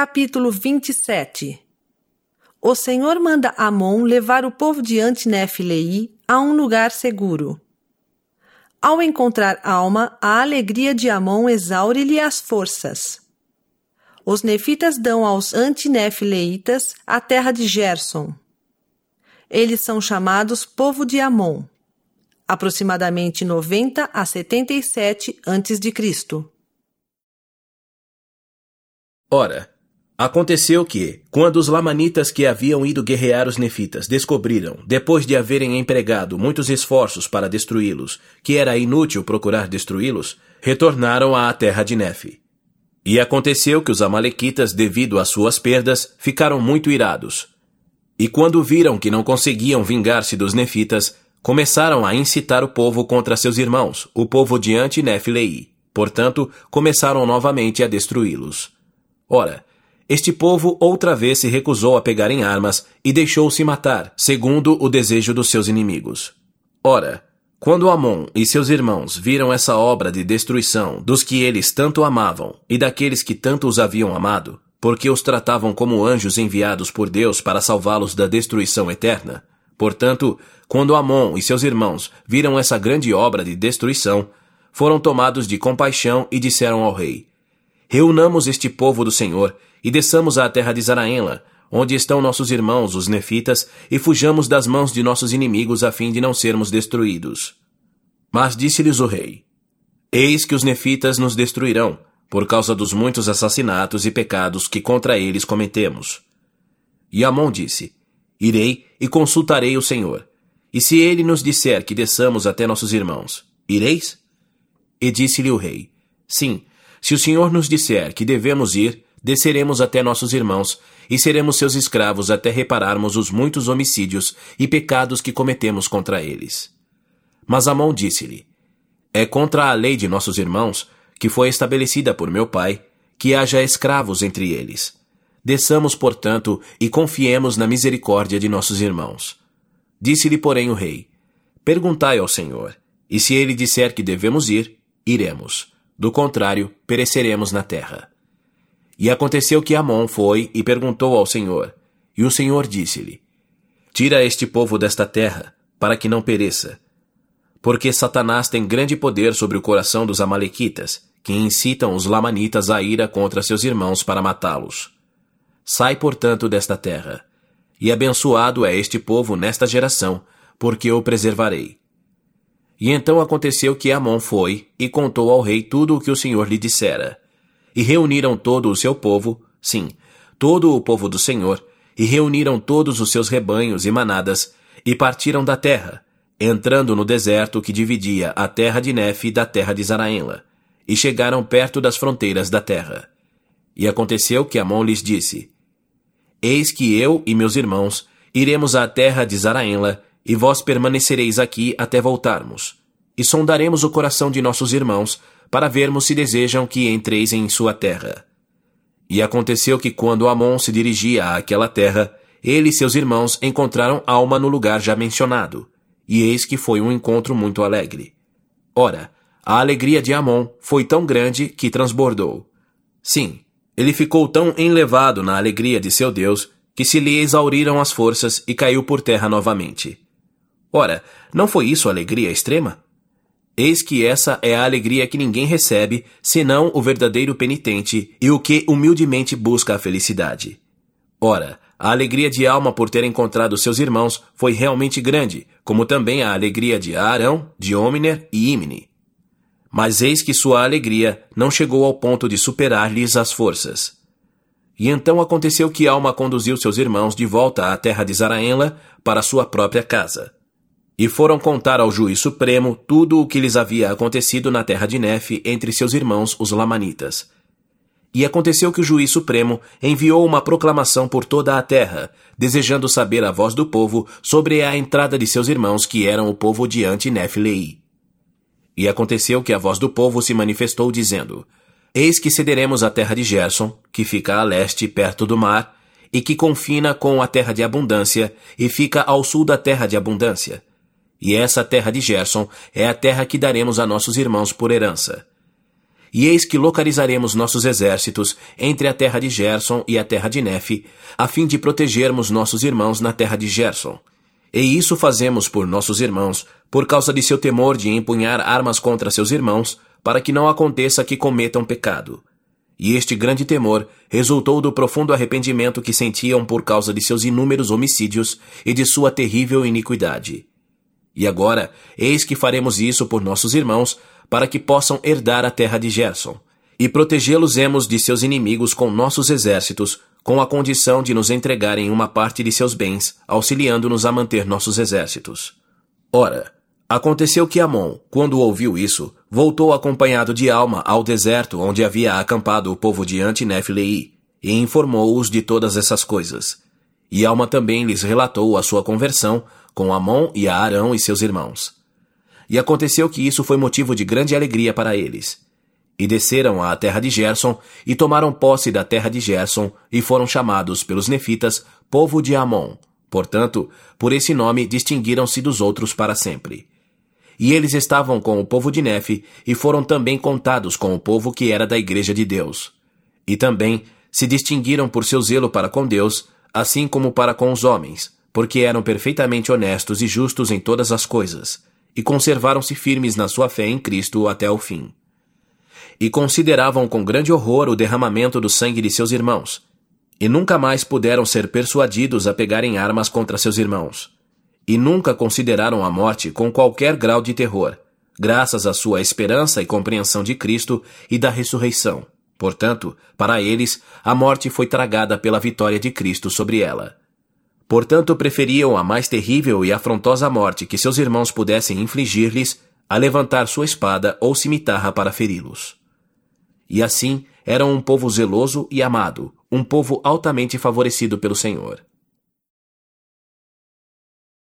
Capítulo 27 O Senhor manda Amon levar o povo de Antinefilei a um lugar seguro. Ao encontrar Alma, a alegria de Amon exaure-lhe as forças. Os nefitas dão aos antinefileitas a terra de Gerson. Eles são chamados povo de Amon, aproximadamente 90 a 77 a.C. Ora, aconteceu que, quando os lamanitas que haviam ido guerrear os nefitas descobriram, depois de haverem empregado muitos esforços para destruí-los, que era inútil procurar destruí-los, retornaram à terra de Nefe. E aconteceu que os amalequitas, devido às suas perdas, ficaram muito irados. E quando viram que não conseguiam vingar-se dos nefitas, começaram a incitar o povo contra seus irmãos, o povo de Antinefilei. Portanto, começaram novamente a destruí-los. Ora, este povo outra vez se recusou a pegar em armas e deixou-se matar, segundo o desejo dos seus inimigos. Ora, quando Amon e seus irmãos viram essa obra de destruição dos que eles tanto amavam e daqueles que tanto os haviam amado, porque os tratavam como anjos enviados por Deus para salvá-los da destruição eterna, portanto, quando Amon e seus irmãos viram essa grande obra de destruição, foram tomados de compaixão e disseram ao rei: Reunamos este povo do Senhor e desçamos à terra de Zaraenla, onde estão nossos irmãos, os nefitas, e fujamos das mãos de nossos inimigos a fim de não sermos destruídos. Mas disse-lhes o rei: Eis que os nefitas nos destruirão, por causa dos muitos assassinatos e pecados que contra eles cometemos. E Amon disse: Irei e consultarei o Senhor. E se ele nos disser que desçamos até nossos irmãos, ireis? E disse-lhe o rei: Sim, se o Senhor nos disser que devemos ir, desceremos até nossos irmãos e seremos seus escravos até repararmos os muitos homicídios e pecados que cometemos contra eles. Mas Amon disse-lhe: É contra a lei de nossos irmãos, que foi estabelecida por meu pai, que haja escravos entre eles. Desçamos, portanto, e confiemos na misericórdia de nossos irmãos. Disse-lhe, porém, o rei: Perguntai ao Senhor, e se ele disser que devemos ir, iremos do contrário, pereceremos na terra. E aconteceu que Amon foi e perguntou ao Senhor, e o Senhor disse-lhe: Tira este povo desta terra, para que não pereça. Porque Satanás tem grande poder sobre o coração dos Amalequitas, que incitam os Lamanitas à ira contra seus irmãos para matá-los. Sai, portanto, desta terra. E abençoado é este povo nesta geração, porque o preservarei. E então aconteceu que Amon foi e contou ao rei tudo o que o Senhor lhe dissera. E reuniram todo o seu povo, sim, todo o povo do Senhor, e reuniram todos os seus rebanhos e manadas, e partiram da terra, entrando no deserto que dividia a terra de Nefe da terra de Zaraenla, e chegaram perto das fronteiras da terra. E aconteceu que Amon lhes disse: Eis que eu e meus irmãos iremos à terra de Zaraenla, e vós permanecereis aqui até voltarmos. E sondaremos o coração de nossos irmãos, para vermos se desejam que entreis em sua terra. E aconteceu que quando Amon se dirigia àquela terra, ele e seus irmãos encontraram alma no lugar já mencionado, e eis que foi um encontro muito alegre. Ora, a alegria de Amon foi tão grande que transbordou. Sim, ele ficou tão enlevado na alegria de seu Deus que se lhe exauriram as forças e caiu por terra novamente. Ora, não foi isso alegria extrema? Eis que essa é a alegria que ninguém recebe, senão o verdadeiro penitente e o que humildemente busca a felicidade. Ora, a alegria de alma por ter encontrado seus irmãos foi realmente grande, como também a alegria de Arão, de Omner e Imne. Mas eis que sua alegria não chegou ao ponto de superar-lhes as forças. E então aconteceu que Alma conduziu seus irmãos de volta à terra de Zaraenla para sua própria casa. E foram contar ao juiz supremo tudo o que lhes havia acontecido na terra de Nefe entre seus irmãos, os Lamanitas. E aconteceu que o juiz supremo enviou uma proclamação por toda a terra, desejando saber a voz do povo sobre a entrada de seus irmãos que eram o povo diante Nefilei. E aconteceu que a voz do povo se manifestou dizendo: Eis que cederemos a terra de Gerson, que fica a leste perto do mar, e que confina com a terra de abundância, e fica ao sul da terra de abundância e essa terra de Gerson é a terra que daremos a nossos irmãos por herança. E eis que localizaremos nossos exércitos entre a terra de Gerson e a terra de Nefe, a fim de protegermos nossos irmãos na terra de Gerson. E isso fazemos por nossos irmãos, por causa de seu temor de empunhar armas contra seus irmãos, para que não aconteça que cometam pecado. E este grande temor resultou do profundo arrependimento que sentiam por causa de seus inúmeros homicídios e de sua terrível iniquidade. E agora, eis que faremos isso por nossos irmãos, para que possam herdar a terra de Gerson, e protegê-los-emos de seus inimigos com nossos exércitos, com a condição de nos entregarem uma parte de seus bens, auxiliando-nos a manter nossos exércitos. Ora, aconteceu que Amon, quando ouviu isso, voltou acompanhado de Alma ao deserto onde havia acampado o povo de Antinefilei, e informou-os de todas essas coisas. E Alma também lhes relatou a sua conversão, com Amon e a Arão e seus irmãos. E aconteceu que isso foi motivo de grande alegria para eles. E desceram à terra de Gerson, e tomaram posse da terra de Gerson, e foram chamados pelos nefitas povo de Amon. Portanto, por esse nome distinguiram-se dos outros para sempre. E eles estavam com o povo de Nefe, e foram também contados com o povo que era da igreja de Deus. E também se distinguiram por seu zelo para com Deus, assim como para com os homens, porque eram perfeitamente honestos e justos em todas as coisas, e conservaram-se firmes na sua fé em Cristo até o fim. E consideravam com grande horror o derramamento do sangue de seus irmãos, e nunca mais puderam ser persuadidos a pegarem armas contra seus irmãos. E nunca consideraram a morte com qualquer grau de terror, graças à sua esperança e compreensão de Cristo e da ressurreição. Portanto, para eles, a morte foi tragada pela vitória de Cristo sobre ela. Portanto, preferiam a mais terrível e afrontosa morte que seus irmãos pudessem infligir-lhes a levantar sua espada ou cimitarra para feri-los. E assim eram um povo zeloso e amado, um povo altamente favorecido pelo Senhor.